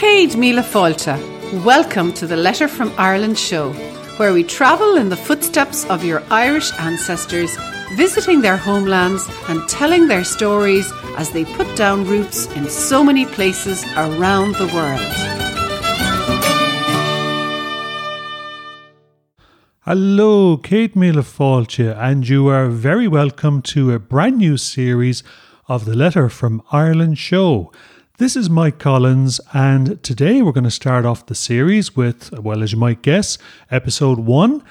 Céad Míle. Welcome to the Letter from Ireland show, where we travel in the footsteps of your Irish ancestors, visiting their homelands and telling their stories as they put down roots in so many places around the world. Hello, Céad Míle Fáilte, and you are very welcome to a brand new series of the Letter from Ireland show. This is Mike Collins, and today we're going to start off the series with, well, as you might guess, episode one.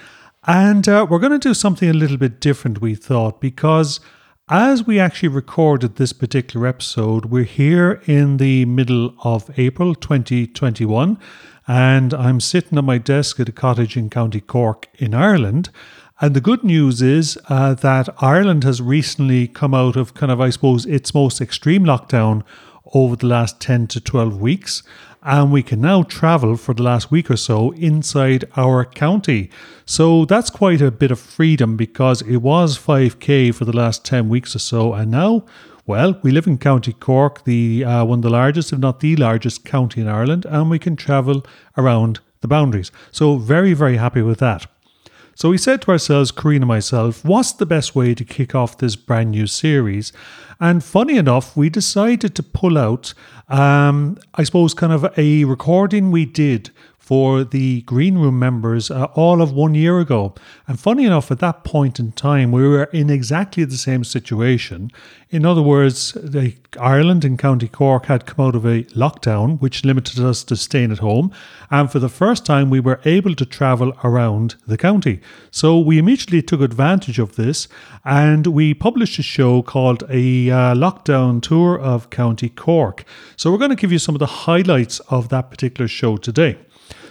And uh, we're going to do something a little bit different, we thought, because as we actually recorded this particular episode, we're here in the middle of April 2021, and I'm sitting at my desk at a cottage in County Cork in Ireland. And the good news is uh, that Ireland has recently come out of kind of, I suppose, its most extreme lockdown over the last 10 to 12 weeks. And we can now travel for the last week or so inside our county. So that's quite a bit of freedom because it was 5k for the last 10 weeks or so. And now, well, we live in County Cork, the uh, one of the largest, if not the largest county in Ireland, and we can travel around the boundaries. So very, very happy with that. So we said to ourselves, Karina and myself, what's the best way to kick off this brand new series? And funny enough, we decided to pull out, um, I suppose, kind of a recording we did for the Green Room members uh, all of one year ago. And funny enough, at that point in time, we were in exactly the same situation. In other words, the, Ireland and County Cork had come out of a lockdown, which limited us to staying at home. And for the first time, we were able to travel around the county. So we immediately took advantage of this and we published a show called a uh, lockdown tour of County Cork. So we're going to give you some of the highlights of that particular show today.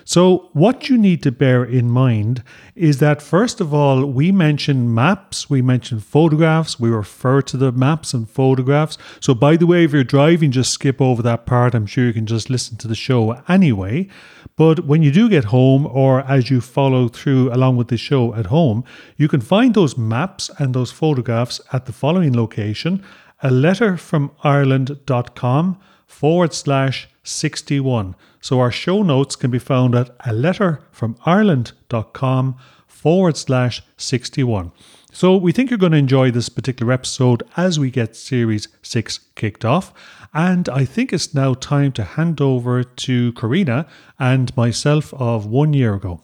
So, what you need to bear in mind is that, first of all, we mention maps, we mention photographs, we refer to the maps and photographs. So, by the way, if you're driving, just skip over that part. I'm sure you can just listen to the show anyway. But when you do get home, or as you follow through along with the show at home, you can find those maps and those photographs at the following location a letter from Ireland.com forward slash 61. So our show notes can be found at a letter from Ireland.com forward slash 61. So we think you're going to enjoy this particular episode as we get series 6 kicked off. And I think it's now time to hand over to Karina and myself of one year ago.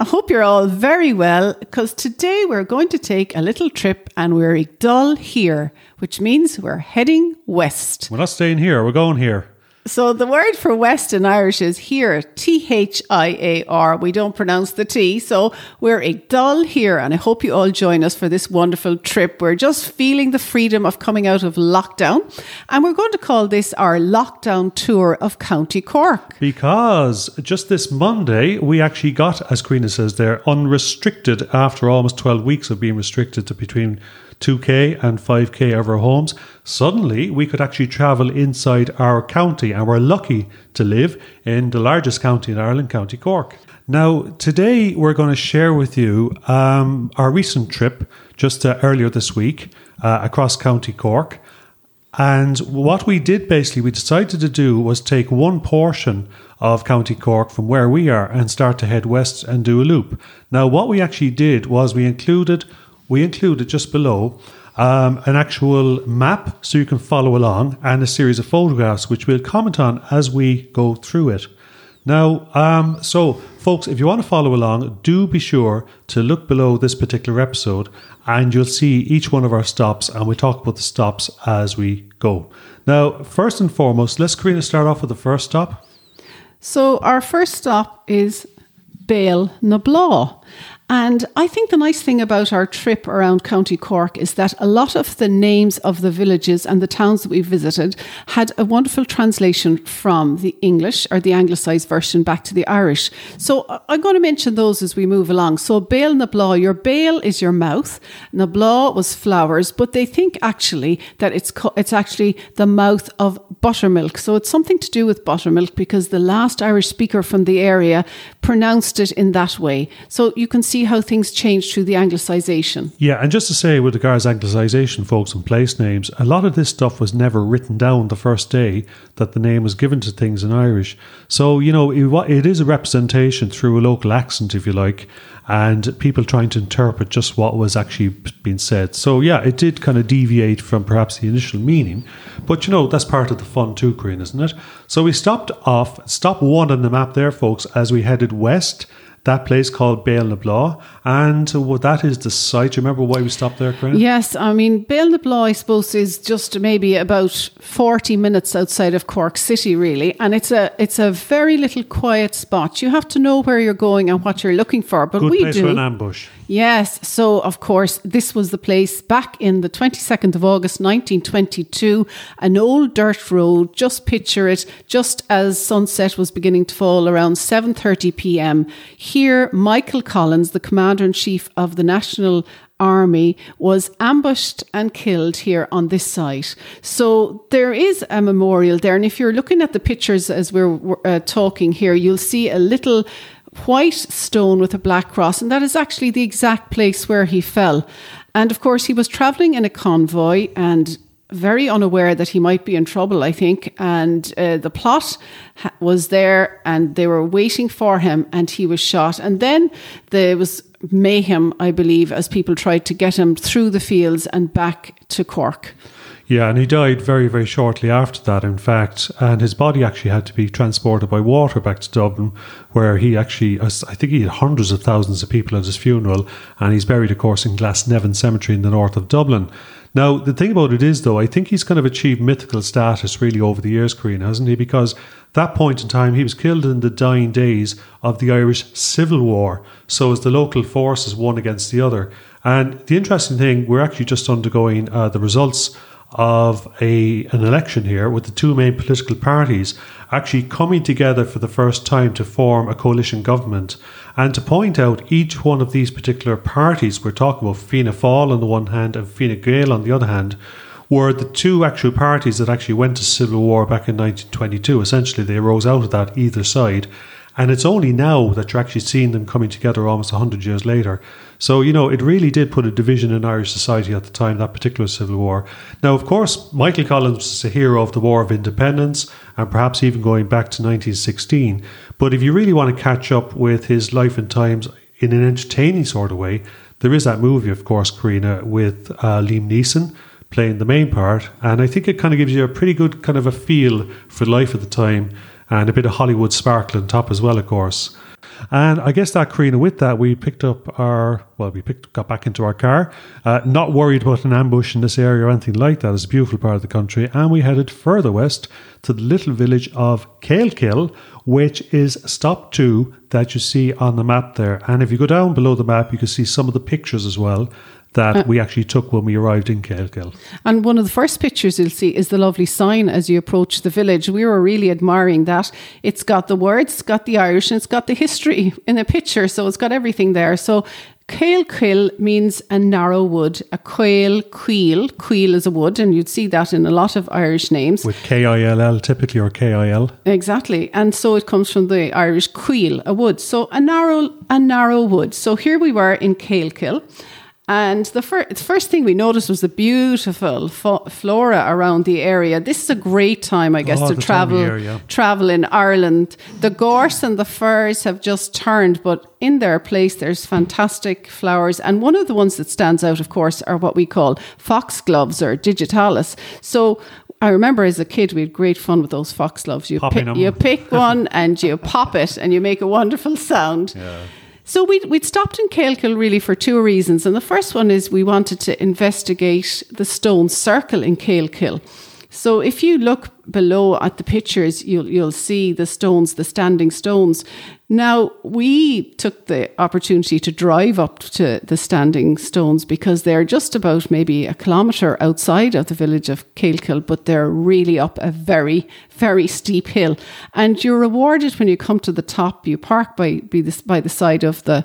I hope you're all very well because today we're going to take a little trip and we're Ag Dul here, which means we're heading west. We're not staying here, we're going here. So the word for west in Irish is here, T H I A R. We don't pronounce the T. So we're a Dul here, and I hope you all join us for this wonderful trip. We're just feeling the freedom of coming out of lockdown, and we're going to call this our lockdown tour of County Cork. Because just this Monday, we actually got, as Karina says there, unrestricted after almost 12 weeks of being restricted to between 2k and 5k of our homes, suddenly we could actually travel inside our county and we're lucky to live in the largest county in Ireland, County Cork. Now, today we're going to share with you um, our recent trip just uh, earlier this week uh, across County Cork. And what we did basically, we decided to do was take one portion of County Cork from where we are and start to head west and do a loop. Now, what we actually did was we included we included just below um, an actual map so you can follow along and a series of photographs which we'll comment on as we go through it. Now, um, so folks, if you want to follow along, do be sure to look below this particular episode and you'll see each one of our stops and we talk about the stops as we go. Now, first and foremost, let's Karina start off with the first stop. So our first stop is Béal na Bláth. And I think the nice thing about our trip around County Cork is that a lot of the names of the villages and the towns that we visited had a wonderful translation from the English or the anglicised version back to the Irish. So uh, I'm going to mention those as we move along. So Béal na Bláth, your Béal is your mouth. Na Bláth was flowers, but they think actually that it's co- it's actually the mouth of buttermilk. So it's something to do with buttermilk because the last Irish speaker from the area pronounced it in that way. So you can see see how things changed through the anglicisation. Yeah, and just to say, with regards to anglicisation, folks, and place names, a lot of this stuff was never written down the first day that the name was given to things in Irish. So, you know, it, it is a representation through a local accent, if you like, and people trying to interpret just what was actually being said. So, yeah, it did kind of deviate from perhaps the initial meaning, but you know, that's part of the fun too, Karina, isn't it? So, we stopped off, stop one on the map there, folks, as we headed west that place called Béal na Bláth. And what that is the site. Do you remember why we stopped there, Karina? Yes, I mean, Béal na Bláth, I suppose, is just maybe about 40 minutes outside of Cork City, really. And it's a it's a very little quiet spot. You have to know where you're going and what you're looking for. But Good we place do. for an ambush. Yes. So, of course, this was the place back in the 22nd of August 1922, an old dirt road. Just picture it, just as sunset was beginning to fall around 7:30 p.m. Here, Michael Collins, the commander in chief of the National Army was ambushed and killed here on this site. So there is a memorial there. And if you're looking at the pictures as we're uh, talking here, you'll see a little white stone with a black cross, and that is actually the exact place where he fell. And of course, he was traveling in a convoy and very unaware that he might be in trouble, I think. And uh, the plot ha- was there, and they were waiting for him, and he was shot. And then there was mayhem, I believe, as people tried to get him through the fields and back to Cork. Yeah, and he died very, very shortly after that, in fact. And his body actually had to be transported by water back to Dublin, where he actually, I think he had hundreds of thousands of people at his funeral. And he's buried, of course, in Glasnevin Cemetery in the north of Dublin. Now, the thing about it is, though, I think he's kind of achieved mythical status really over the years, Karina, hasn't he? Because that point in time, he was killed in the dying days of the Irish Civil War. So as the local forces one against the other. And the interesting thing, we're actually just undergoing uh, the results of a an election here with the two main political parties actually coming together for the first time to form a coalition government and to point out each one of these particular parties we're talking about Fianna Fáil on the one hand and Fine Gael on the other hand were the two actual parties that actually went to civil war back in 1922 essentially they rose out of that either side and it's only now that you're actually seeing them coming together almost 100 years later. So, you know, it really did put a division in Irish society at the time, that particular Civil War. Now, of course, Michael Collins is a hero of the War of Independence and perhaps even going back to 1916. But if you really want to catch up with his life and times in an entertaining sort of way, there is that movie, of course, Karina, with uh, Liam Neeson playing the main part. And I think it kind of gives you a pretty good kind of a feel for life at the time and a bit of Hollywood sparkle on top as well, of course. And I guess that, Karina, with that, we picked up our, well, we picked, got back into our car, uh, not worried about an ambush in this area or anything like that. It's a beautiful part of the country. And we headed further west to the little village of Kealkill, which is stop two that you see on the map there. And if you go down below the map, you can see some of the pictures as well that uh, we actually took when we arrived in Kealkill. And one of the first pictures you'll see is the lovely sign as you approach the village. We were really admiring that. It's got the words, it's got the Irish, and it's got the history in a picture, so it's got everything there. So Kealkill means a narrow wood. A quail, queel. Queel is a wood, and you'd see that in a lot of Irish names. With K I L L typically, or K I L. Exactly. And so it comes from the Irish queel, a wood. So a narrow, a narrow wood. So here we were in Kealkill. And the, fir- first thing we noticed was the beautiful fo- flora around the area. This is a great time, I guess, Oh, to the time of travel year, yeah. travel in Ireland. The gorse and the firs have just turned, but in their place, there's fantastic flowers. And one of the ones that stands out, of course, are what we call foxgloves or digitalis. So I remember as a kid, we had great fun with those foxgloves. You Popping you pick one and you pop it, and you make a wonderful sound. So we'd, we'd stopped in Kealkill really for two reasons. And the first one is we wanted to investigate the stone circle in Kealkill. So if you look below at the pictures, you'll, you'll see the stones, the standing stones. Now, we took the opportunity to drive up to the standing stones because they're just about maybe a kilometre outside of the village of Kealkill, but they're really up a very, very steep hill. And you're rewarded when you come to the top. You park by, by, the, by the side of the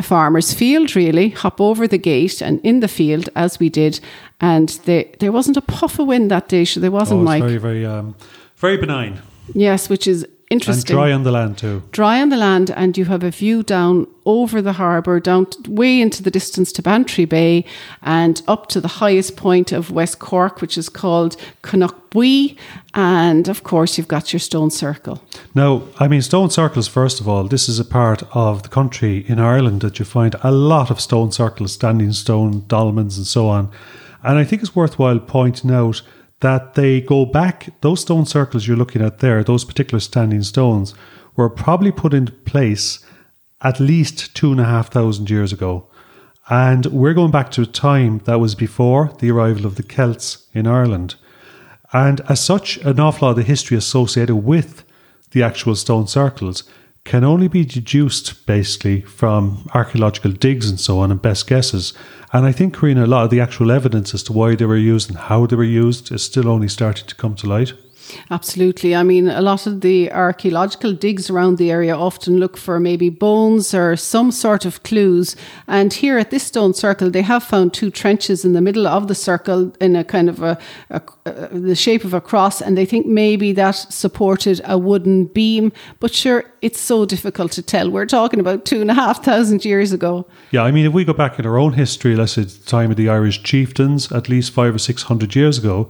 farmer's field, really, hop over the gate and in the field, as we did. And they, there wasn't a puff of wind that day, so there wasn't, Oh, Mike. very, very, um, Um, very benign. Yes, which is interesting. And dry on the land too. Dry on the land, and you have a view down over the harbour, down t- way into the distance to Bantry Bay, and up to the highest point of West Cork, which is called Knockbui. And of course, you've got your stone circle. Now, I mean, stone circles, first of all, this is a part of the country in Ireland that you find a lot of stone circles, standing stone, dolmens, and so on. And I think it's worthwhile pointing out that they go back, those stone circles you're looking at there, those particular standing stones, were probably put into place at least two and a half thousand years ago. And we're going back to a time that was before the arrival of the Celts in Ireland. And as such, an awful lot of the history associated with the actual stone circles can only be deduced basically from archaeological digs and so on and best guesses. And I think, Karina, a lot of the actual evidence as to why they were used and how they were used is still only starting to come to light. Absolutely. I mean, a lot of the archaeological digs around the area often look for maybe bones or some sort of clues. And here at this stone circle, they have found two trenches in the middle of the circle in a kind of a, a, a the shape of a cross. And they think maybe that supported a wooden beam. But sure, it's so difficult to tell. We're talking about two and a half thousand years ago. Yeah, I mean, if we go back in our own history, let's say the time of the Irish chieftains, at least five or six hundred years ago,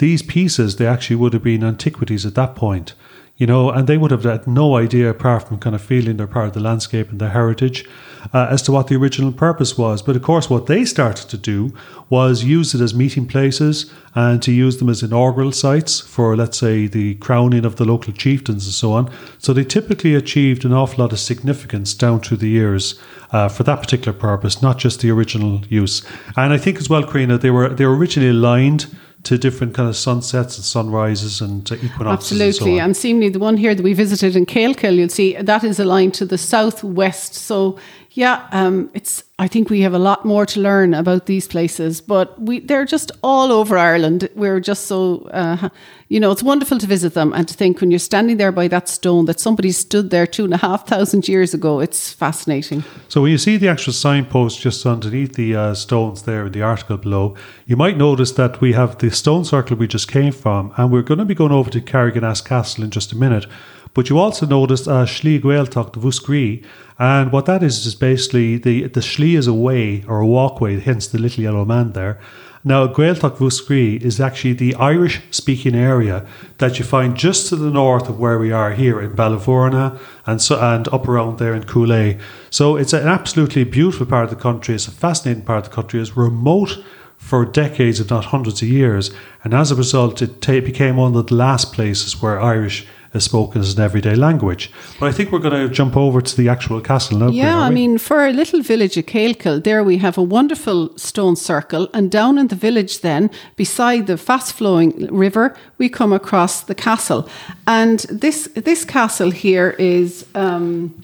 these pieces, they actually would have been antiquities at that point, you know, and they would have had no idea, apart from kind of feeling they're part of the landscape and their heritage, uh, as to what the original purpose was. But of course, what they started to do was use it as meeting places and to use them as inaugural sites for, let's say, the crowning of the local chieftains and so on. So they typically achieved an awful lot of significance down through the years. Uh, for that particular purpose, not just the original use, and I think as well, Karina, they were they were originally aligned to different kind of sunsets and sunrises and equinoxes. Absolutely, and, so and seemingly the one here that we visited in Kealkill, you'll see that is aligned to the southwest. So yeah, um, it's. I think we have a lot more to learn about these places, but we they're just all over Ireland. We're just so, uh, you know, it's wonderful to visit them and to think when you're standing there by that stone that somebody stood there two and a half thousand years ago. It's fascinating. So when you see the actual signpost just underneath the uh, stones there in the article below, you might notice that we have the stone circle we just came from, and we're going to be going over to Carriganass Castle in just a minute. But you also notice uh, Slí Gaeltacht Mhúscraí, and what that is is basically the the Slí is a way or a walkway, hence the little yellow man there. Now, Gaeltacht Mhúscraí is actually the Irish speaking area that you find just to the north of where we are here in Ballyvourney and so and up around there in Coolea. So it's an absolutely beautiful part of the country. It's a fascinating part of the country. It's remote for decades, if not hundreds of years, and as a result, it ta- became one of the last places where Irish is spoken as an everyday language. But I think we're going to jump over to the actual castle now. Yeah, I mean, for a little village of Kealkill, there we have a wonderful stone circle, and down in the village, then beside the fast-flowing river, we come across the castle, and this this castle here is um,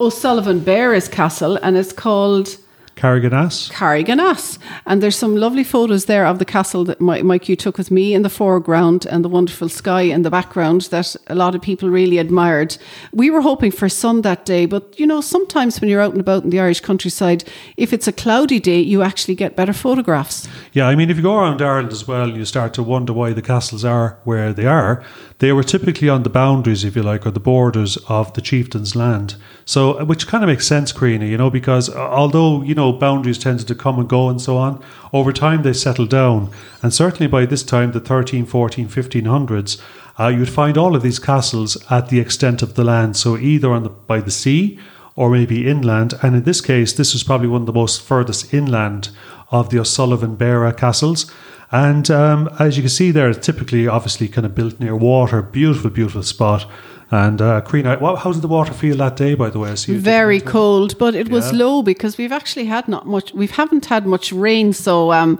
O'Sullivan Beare's castle, and it's called. Carriganass. Carriganass. And there's some lovely photos there of the castle that Mi- Mike you took with me in the foreground and the wonderful sky in the background that a lot of people really admired. We were hoping for sun that day, but you know, sometimes when you're out and about in the Irish countryside, if it's a cloudy day, you actually get better photographs. Yeah, I mean, if you go around Ireland as well, you start to wonder why the castles are where they are. They were typically on the boundaries, if you like, or the borders of the chieftain's land. So, uh, which kind of makes sense, Karina, you know, because uh, although, you know, boundaries tended to come and go and so on, over time they settled down. And certainly by this time, the 13, 14, 1500s, uh, you'd find all of these castles at the extent of the land. So, either on the, by the sea or maybe inland. And in this case, this was probably one of the most furthest inland of the O'Sullivan Beara castles. And um, as you can see there, typically, obviously, kind of built near water. Beautiful, beautiful spot. And uh, Karina, how did the water feel that day? By the way, I see Very cold, but it was Yeah. low because we've actually had not much. We haven't had much rain, so um,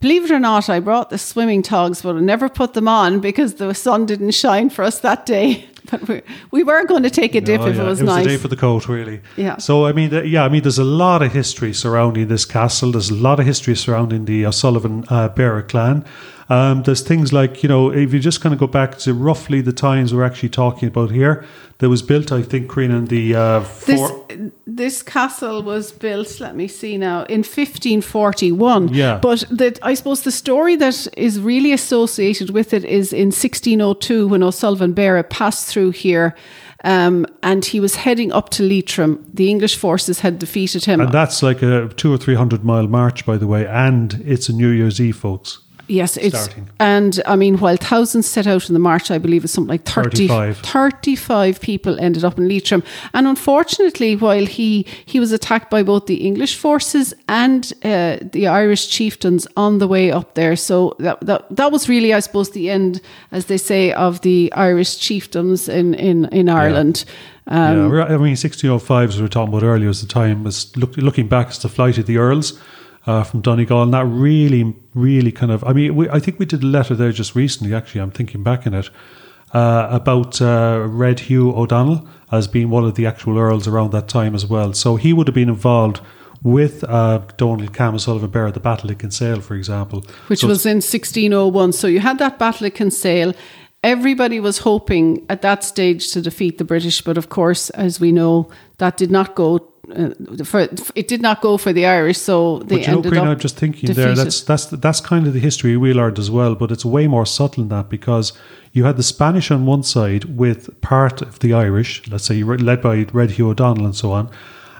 believe it or not, I brought the swimming togs, but I never put them on because the sun didn't shine for us that day. But we, we were going to take a dip if yeah, it was it was nice. the day for the coat, really. Yeah. So I mean, yeah, I mean, there's a lot of history surrounding this castle. There's a lot of history surrounding the O'Sullivan uh, Bearer clan. Um, there's things like, you know, if you just kind of go back to roughly the times we're actually talking about here, that was built, I think, Queen in the uh, This, four, this castle was built, let me see now, in 1541. Yeah. But the, I suppose the story that is really associated with it is in 1602 when O'Sullivan Barrett passed through here um, and he was heading up to Leitrim. The English forces had defeated him. and that's like a two or three hundred mile march, by the way, and it's a New Year's Eve, folks. Yes, it's starting. and I mean, while thousands set out in the march, I believe it's something like 30, 35. 35 people ended up in Leitrim. And unfortunately, while he he was attacked by both the English forces and uh, the Irish chieftains on the way up there, so that, that that was really, I suppose, the end, as they say, of the Irish chieftains in in in Ireland. Um, yeah, I mean, 1605, as we were talking about earlier, was the time, was look, looking back, it's the flight of the Earls uh, from Donegal. And that really, really kind of, I mean, we, I think we did a letter there just recently, actually, I'm thinking back in it, uh, about uh, Red Hugh O'Donnell as being one of the actual Earls around that time as well. So he would have been involved with uh, Donal Cam O'Sullivan Beare at the Battle of Kinsale, for example. which So was in 1601. So you had that battle of Kinsale. Everybody was hoping at that stage to defeat the British, but of course, as we know, that did not go. Uh, for it did not go for the Irish, so they But you know, ended up I'm just thinking there. That's that's that's kind of the history we learned as well, but it's way more subtle than that because you had the Spanish on one side with part of the Irish, let's say led by Red Hugh O'Donnell and so on,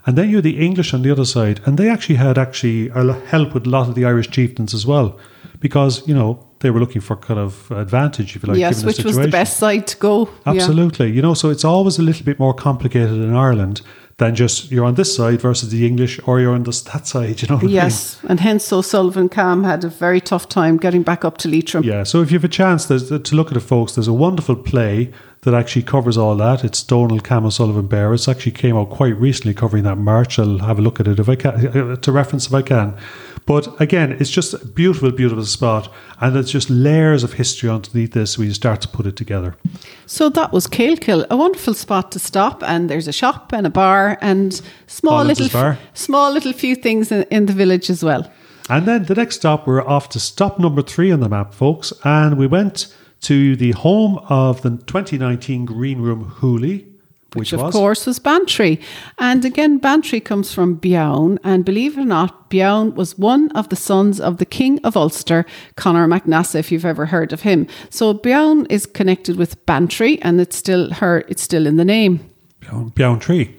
and then you had the English on the other side, and they actually had actually help with a lot of the Irish chieftains as well, because you know they were looking for kind of advantage, if you like. yes, which was the best side to go. Yeah. Absolutely. You know, so it's always a little bit more complicated in Ireland than just you're on this side versus the English or you're on this that side, you know what I mean? Yes, and hence O'Sullivan Cam had a very tough time getting back up to Leitrim. Yeah, so if you have a chance to look at it, folks, there's a wonderful play that actually covers all that. It's Donal Cam O'Sullivan Beare. It's actually came out quite recently covering that march. I'll have a look at it if I can, uh, to reference if I can. But again, it's just a beautiful, beautiful spot, and it's just layers of history underneath this when you start to put it together. So that was Kill, a wonderful spot to stop, and there's a shop and a bar and small Collins' little, bar. small little few things in, in the village as well. And then the next stop, we're off to stop number three on the map, folks, and we went to the home of the 2019 Green Room Hooley, which, which of was course was Bantry. And again, Bantry comes from Biown, and believe it or not, Biown was one of the sons of the King of Ulster, Conor Mac Nessa, if you've ever heard of him. So Biown is connected with Bantry, and it's still her. It's still in the name. Biown Tree.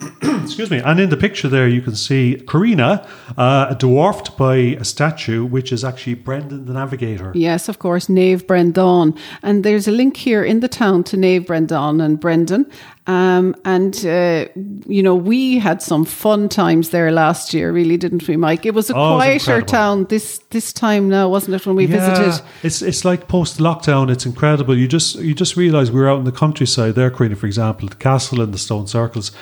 Excuse me. And in the picture there, you can see Karina, uh, dwarfed by a statue, which is actually Brendan the Navigator. Yes, of course, Naomh Brendan. And there's a link here in the town to Naomh Brendan and Brendan. Um, and, uh, you know, we had some fun times there last year, really, didn't we, Mike? It was a Oh, it was quieter town this this time now, wasn't it, when we Yeah, visited? It's it's like post lockdown. It's incredible. You just you just realize we were out in the countryside there, Karina, for example, the castle and the stone circles.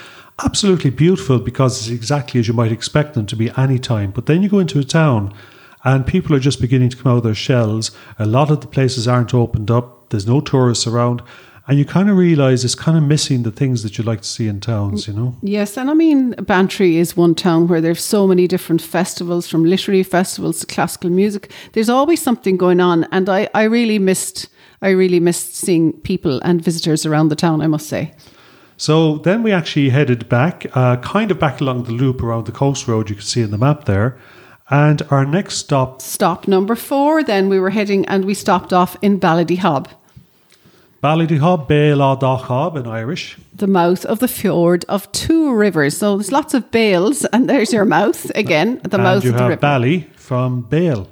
Absolutely beautiful because it's exactly as you might expect them to be any time. But then you go into a town and people are just beginning to come out of their shells. A lot of the places aren't opened up. There's no tourists around. And you kind of realize it's kind of missing the things that you like to see in towns, you know? Yes, and I mean, Bantry is one town where there's so many different festivals, from literary festivals to classical music. There's always something going on, and I, I really missed, I really missed seeing people and visitors around the town. I must say. So then we actually headed back, uh, kind of back along the loop around the coast road you can see in the map there. And our next stop, Stop number four. Then we were heading, and we stopped off in Ballydehob, Ballydehob, Bailadahob in Irish. the mouth of the fjord of two rivers. So there's lots of bales, and there's your mouth again, the and mouth you of the have river. Bally from Bale.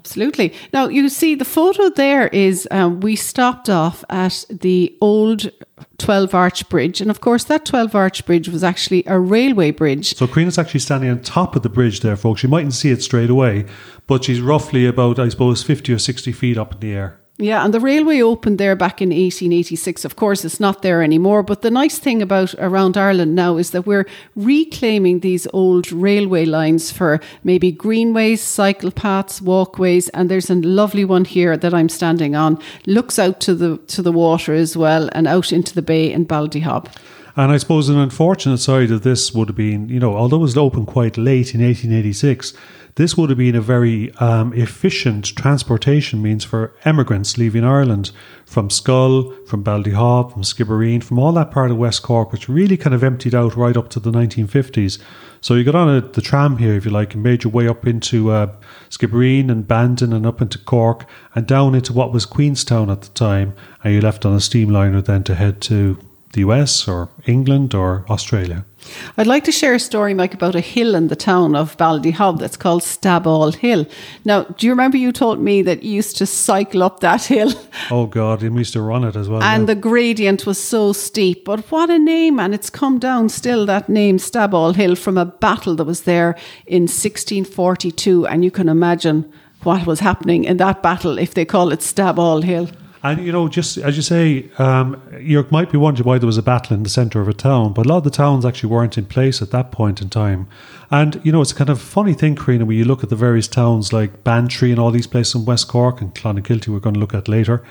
Absolutely. Now, you see, the photo there is um, we stopped off at the old 12 Arch Bridge. And of course, that 12 Arch Bridge was actually a railway bridge. So Queen is actually standing on top of the bridge there, folks. You mightn't see it straight away, but she's roughly about, I suppose, 50 or 60 feet up in the air. Yeah, and the railway opened there back in 1886. Of course, it's not there anymore. But the nice thing about around Ireland now is that we're reclaiming these old railway lines for maybe greenways, cycle paths, walkways. And there's a lovely one here that I'm standing on. Looks out to the to the water as well and out into the bay in Ballydehob. And I suppose an unfortunate side of this would have been, you know, although it was open quite late in 1886, this would have been a very um, efficient transportation means for emigrants leaving Ireland from Schull, from Ballyhob, from Skibbereen, from all that part of West Cork, which really kind of emptied out right up to the 1950s. So you got on a, the tram here, if you like, and made your way up into uh, Skibbereen and Bandon and up into Cork and down into what was Queenstown at the time. And you left on a steamliner then to head to the US or England or Australia. I'd like to share a story, Mike, about a hill in the town of Ballyhob that's called Staball Hill. Now, do you remember you told me that you used to cycle up that hill? Oh, God, and we used to run it as well. And yeah. the gradient was so steep. But what a name, and it's come down still, that name, Staball Hill, from a battle that was there in 1642. And you can imagine what was happening in that battle if they call it Staball Hill. And you know, just as you say, um, you might be wondering why there was a battle in the centre of a town, but a lot of the towns actually weren't in place at that point in time. And you know, it's a kind of funny thing, Karina, when you look at the various towns like Bantry and all these places in West Cork and Clonakilty, we're going to look at later.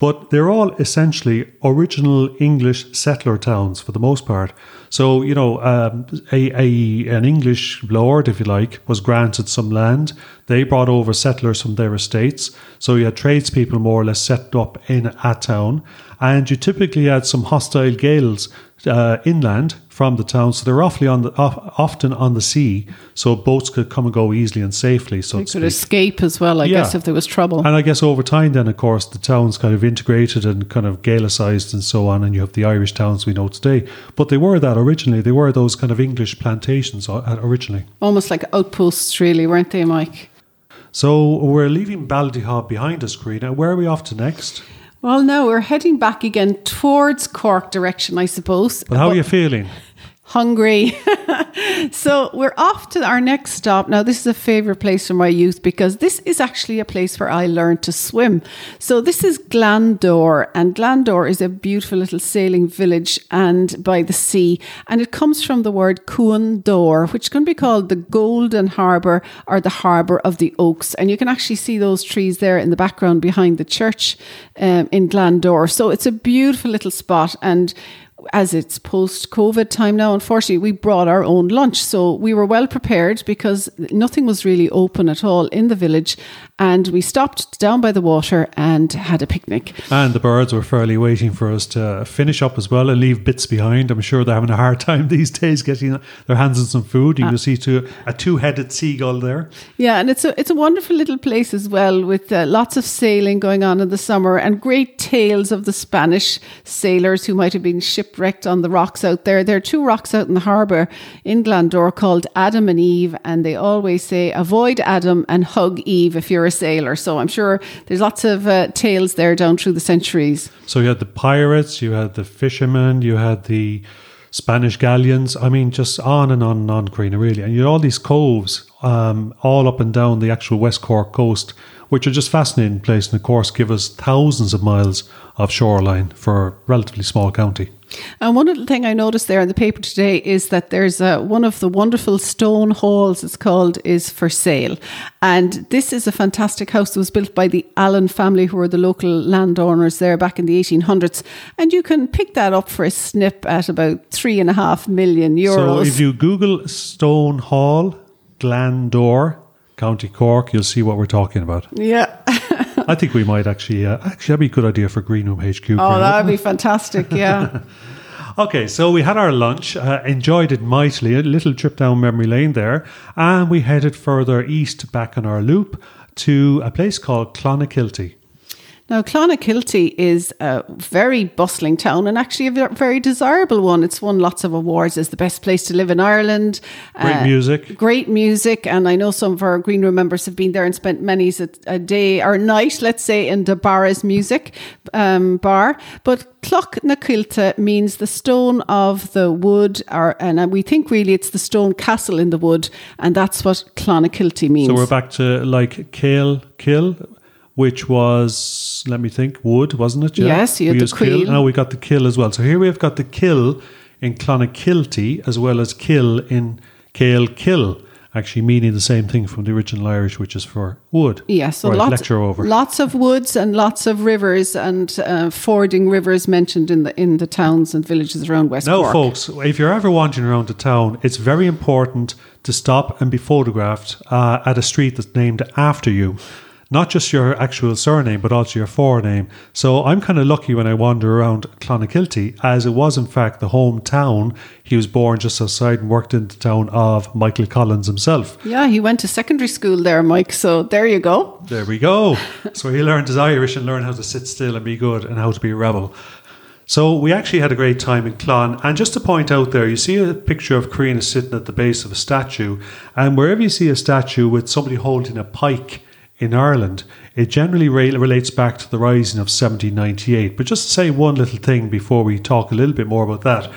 But they're all essentially original English settler towns for the most part. So, you know, um, a, a, an English lord, if you like, was granted some land. They brought over settlers from their estates. So you had tradespeople more or less set up in a town. And you typically had some hostile Gaels uh, inland from the town, so they're awfully on the often on the sea, so boats could come and go easily and safely. So they could escape as well, I yeah. guess, if there was trouble. And I guess over time, then of course, the towns kind of integrated and kind of Gaelicized and so on, and you have the Irish towns we know today. But they were that originally; they were those kind of English plantations originally, almost like outposts, really, weren't they, Mike? So we're leaving Ballyhob behind us, Karina. Where are we off to next? Well, now we're heading back again towards Cork direction, I suppose. But how but, are you feeling? Hungry. so we're off to our next stop. Now, this is a favorite place for my youth because this is actually a place where I learned to swim. So this is Glandore, and Glandore is a beautiful little sailing village and by the sea, and it comes from the word Cuan Dor, which can be called the Golden Harbour or the Harbour of the Oaks. And you can actually see those trees there in the background behind the church um, in Glandore. So it's a beautiful little spot, and as it's post COVID time now, unfortunately, we brought our own lunch. So we were well prepared because nothing was really open at all in the village. And we stopped down by the water and had a picnic. And the birds were fairly waiting for us to finish up as well and leave bits behind. I'm sure they're having a hard time these days getting their hands on some food. You uh, can see to a two headed seagull there. Yeah, and it's a, it's a wonderful little place as well with uh, lots of sailing going on in the summer and great tales of the Spanish sailors who might have been shipwrecked on the rocks out there. There are two rocks out in the harbour in Glandore called Adam and Eve, and they always say avoid Adam and hug Eve if you're a sailor. So I'm sure there's lots of uh, tales there down through the centuries. So you had the pirates, you had the fishermen, you had the Spanish galleons. I mean, just on and on and on, Karina, really. And you had all these coves um, all up and down the actual West Cork coast, which are just fascinating place and of course give us thousands of miles of shoreline for a relatively small county. And one little thing I noticed there in the paper today is that there's a, one of the wonderful stone halls, it's called, is for sale. And this is a fantastic house that was built by the Allen family, who were the local landowners there back in the 1800s. And you can pick that up for a snip at about three and a half million euros. So if you Google Stone Hall, Glandore, County Cork, you'll see what we're talking about. Yeah. I think we might actually, uh, actually, that'd be a good idea for Greenroom HQ. Oh, that would be fantastic. Yeah. okay, so we had our lunch, uh, enjoyed it mightily, a little trip down memory lane there, and we headed further east back on our loop to a place called Clonakilty. Now, Clonakilty is a very bustling town and actually a very desirable one. It's won lots of awards as the best place to live in Ireland. Great uh, music. Great music. And I know some of our Green Room members have been there and spent many a, a day or night, let's say, in De Barra's music um, bar. But Clonakilty means the stone of the wood, or, and we think really it's the stone castle in the wood, and that's what Clonakilty means. So we're back to like Kale, Kill which was, let me think, wood, wasn't it? Yeah? Yes, you had we the kill. Now we got the kill as well. So here we've got the kill in Clonakilty as well as kill in Kale Kill. actually meaning the same thing from the original Irish, which is for wood. Yes, so Right, lots, lecture over. lots of woods and lots of rivers and uh, fording rivers mentioned in the in the towns and villages around West Now, Cork. folks, if you're ever wandering around the town, it's very important to stop and be photographed uh, at a street that's named after you. Not just your actual surname, but also your forename. So I'm kind of lucky when I wander around Clonakilty, as it was in fact the hometown. He was born just outside and worked in the town of Michael Collins himself. Yeah, he went to secondary school there, Mike. So there you go. There we go. so he learned his Irish and learned how to sit still and be good and how to be a rebel. So we actually had a great time in Clon. And just to point out there, you see a picture of Karina sitting at the base of a statue. And wherever you see a statue with somebody holding a pike in Ireland, it generally re- relates back to the rising of 1798. But just to say one little thing before we talk a little bit more about that.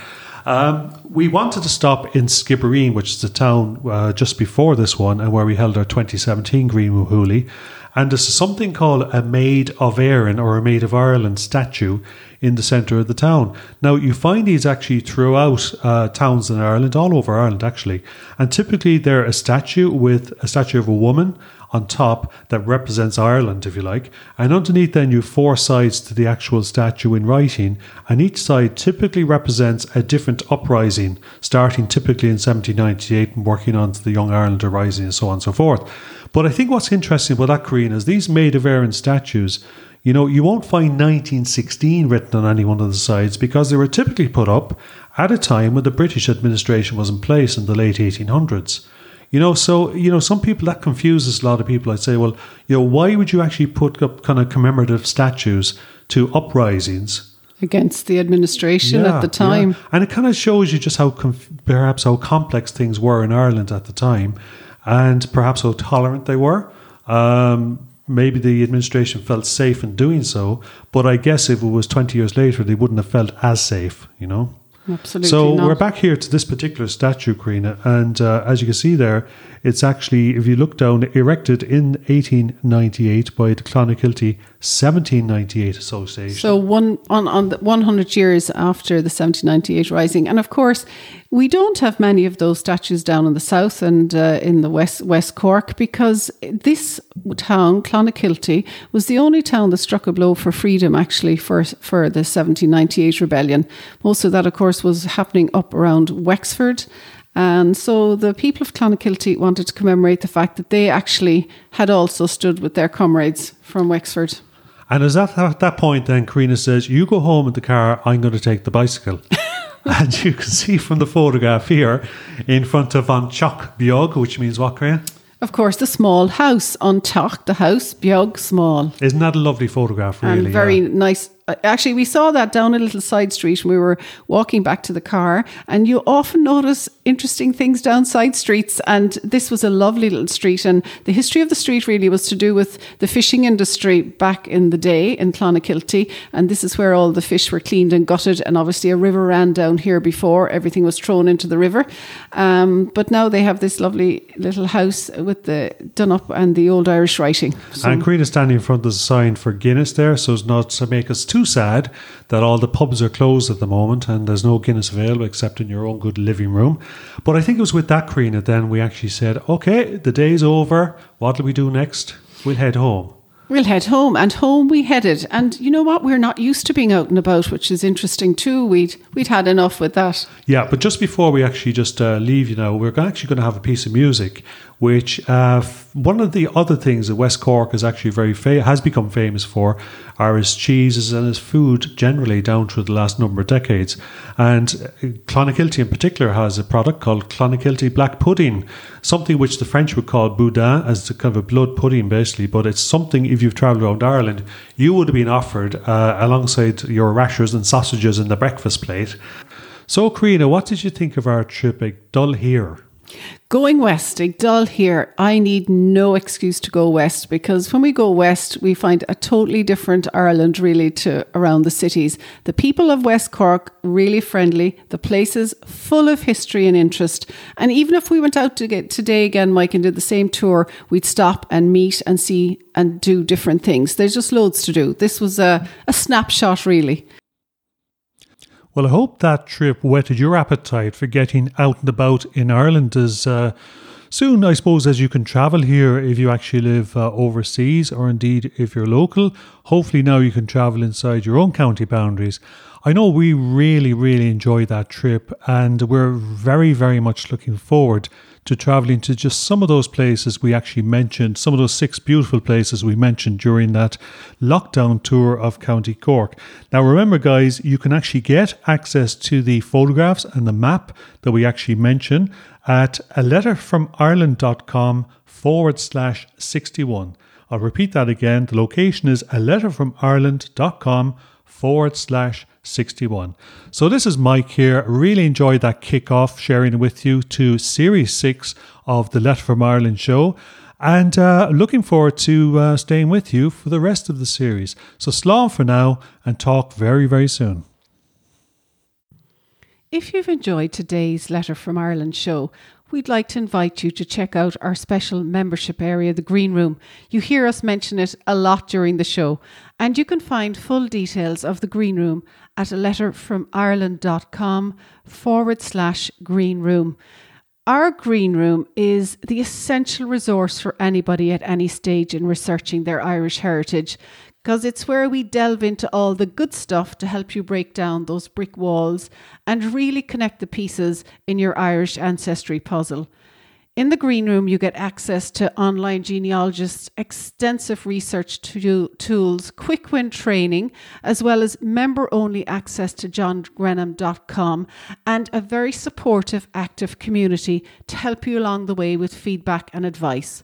Um, we wanted to stop in Skibbereen, which is the town uh, just before this one, and where we held our 2017 Green Room Hooley. And there's something called a Maid of Erin or a Maid of Ireland statue in the centre of the town. Now, you find these actually throughout uh, towns in Ireland, all over Ireland actually. And typically they're a statue with a statue of a woman on top that represents Ireland, if you like. And underneath, then, you have four sides to the actual statue in writing, and each side typically represents a different uprising, starting typically in 1798 and working on to the Young Ireland Rising and so on and so forth. But I think what's interesting about that, Karina, is these Maid of Erin statues. You know, you won't find 1916 written on any one of the sides because they were typically put up at a time when the British administration was in place in the late 1800s. You know, so you know, some people that confuses a lot of people. I'd say, well, you know, why would you actually put up kind of commemorative statues to uprisings Against the administration Yeah, at the time. yeah. and it kind of shows you just how conf- perhaps how complex things were in Ireland at the time, and perhaps how tolerant they were. Um, maybe the administration felt safe in doing so, but I guess if it was twenty years later, they wouldn't have felt as safe. You know. Absolutely So not. we're back here to this particular statue, Karina, and uh, as you can see there, it's actually, if you look down, erected in 1898 by the Clonakilty 1798 Association. So one on on the 100 years after the 1798 rising, and of course, we don't have many of those statues down in the south and uh, in the west West Cork because this town, Clonakilty, was the only town that struck a blow for freedom actually for for the 1798 rebellion. Most of that, of course, was happening up around Wexford. And so the people of Clonakilty wanted to commemorate the fact that they actually had also stood with their comrades from Wexford. And is that at that point then Karina says, You go home in the car, I'm going to take the bicycle. and you can see from the photograph here in front of An Choc Biog, which means what, Karina? Of course, the small house on top, the house, Biog Small. Isn't that a lovely photograph, really? and very yeah. nice. Actually, we saw that down a little side street and we were walking back to the car. And you often notice interesting things down side streets. And this was a lovely little street. And the history of the street really was to do with the fishing industry back in the day in Clonakilty. And this is where all the fish were cleaned and gutted. And obviously, a river ran down here before everything was thrown into the river. Um, but now they have this lovely little house with the done up and the old Irish writing. So- And Karina's standing in front of the sign for Guinness there, so as not to make us too sad that all the pubs are closed at the moment and there's no Guinness available except in your own good living room. But I think it was with that Karina then we actually said, okay, the day's over. What'll we do next? We'll head home. We'll head home, and home we headed. And you know what? We're not used to being out and about, which is interesting too. We'd we'd had enough with that. Yeah, but just before we actually just uh, leave, you know, we're actually going to have a piece of music, which uh, one of the other things that West Cork is actually very fa- has become famous for are his cheeses and his food generally down through the last number of decades. And uh, Clonakilty in particular has a product called Clonakilty Black Pudding, something which the French would call boudin, as a kind of a blood pudding basically. But it's something if you've travelled around Ireland, you would have been offered uh, alongside your rashers and sausages in the breakfast plate. So, Karina, what did you think of our trip at Dull here? Going west, Igdal here, I need no excuse to go west because when we go west, we find a totally different Ireland really to around the cities. The people of West Cork really friendly, the places full of history and interest. And even if we went out to get today again, Mike, and did the same tour, we'd stop and meet and see and do different things. There's just loads to do. This was a, a snapshot, really. Well, I hope that trip whetted your appetite for getting out and about in Ireland as uh, soon, I suppose, as you can travel here if you actually live uh, overseas or indeed if you're local, hopefully now you can travel inside your own county boundaries. I know we really, really enjoyed that trip, and we're very, very much looking forward to traveling to just some of those places we actually mentioned, some of those six beautiful places we mentioned during that lockdown tour of County Cork. Now, remember, guys, you can actually get access to the photographs and the map that we actually mentioned at a letterfromireland.com forward slash 61. I'll repeat that again. The location is a letterfromireland.com forward slash 61. So this is Mike here. Really enjoyed that kickoff sharing with you to Series 6 of the Letter from Ireland show. And uh, looking forward to uh, staying with you for the rest of the series. So, slán for now and talk very, very soon. If you've enjoyed today's Letter from Ireland show, we'd like to invite you to check out our special membership area, the Green Room. You hear us mention it a lot during the show, and you can find full details of the Green Room at a letterfromireland.com forward slash green room. Our green room is the essential resource for anybody at any stage in researching their Irish heritage because it's where we delve into all the good stuff to help you break down those brick walls and really connect the pieces in your Irish ancestry puzzle. In the green room, you get access to online genealogists, extensive research to tools, quick win training, as well as member only access to johngrenham.com and a very supportive, active community to help you along the way with feedback and advice.